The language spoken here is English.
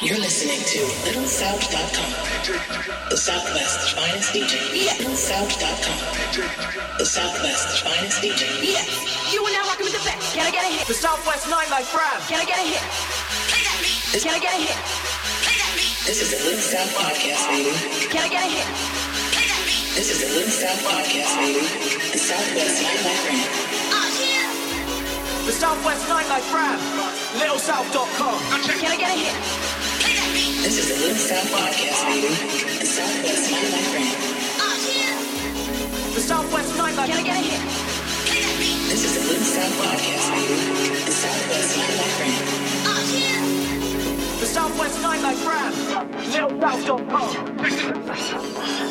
You're listening to LittleSouth.com, the Southwest's finest DJ. Yeah. LittleSouth.com, the Southwest's finest DJ. Yeah, you are now rocking with the best. Can I get a hit? The Southwest Nightlife Fram. Can I get a hit? Play that beat. Can I get a hit? Play that beat. This is the Little South Podcast, baby. Can I get a hit? Play that beat. This is the Little South Podcast, baby. The Southwest Nightlife Brand. Oh yeah. The Southwest Nightlife Fram. LittleSouth.com. Can I get a hit? Play that beat. This is the Little South Podcast, baby. The Southwest Nightlife Brand. Oh yeah. The Southwest Nightlife. Can I get a hit? Play that beat. This is the Little South Podcast, baby. The Southwest Nightlife Brand. Oh yeah. The Southwest Nightlife Fram. LittleSouth.com. Play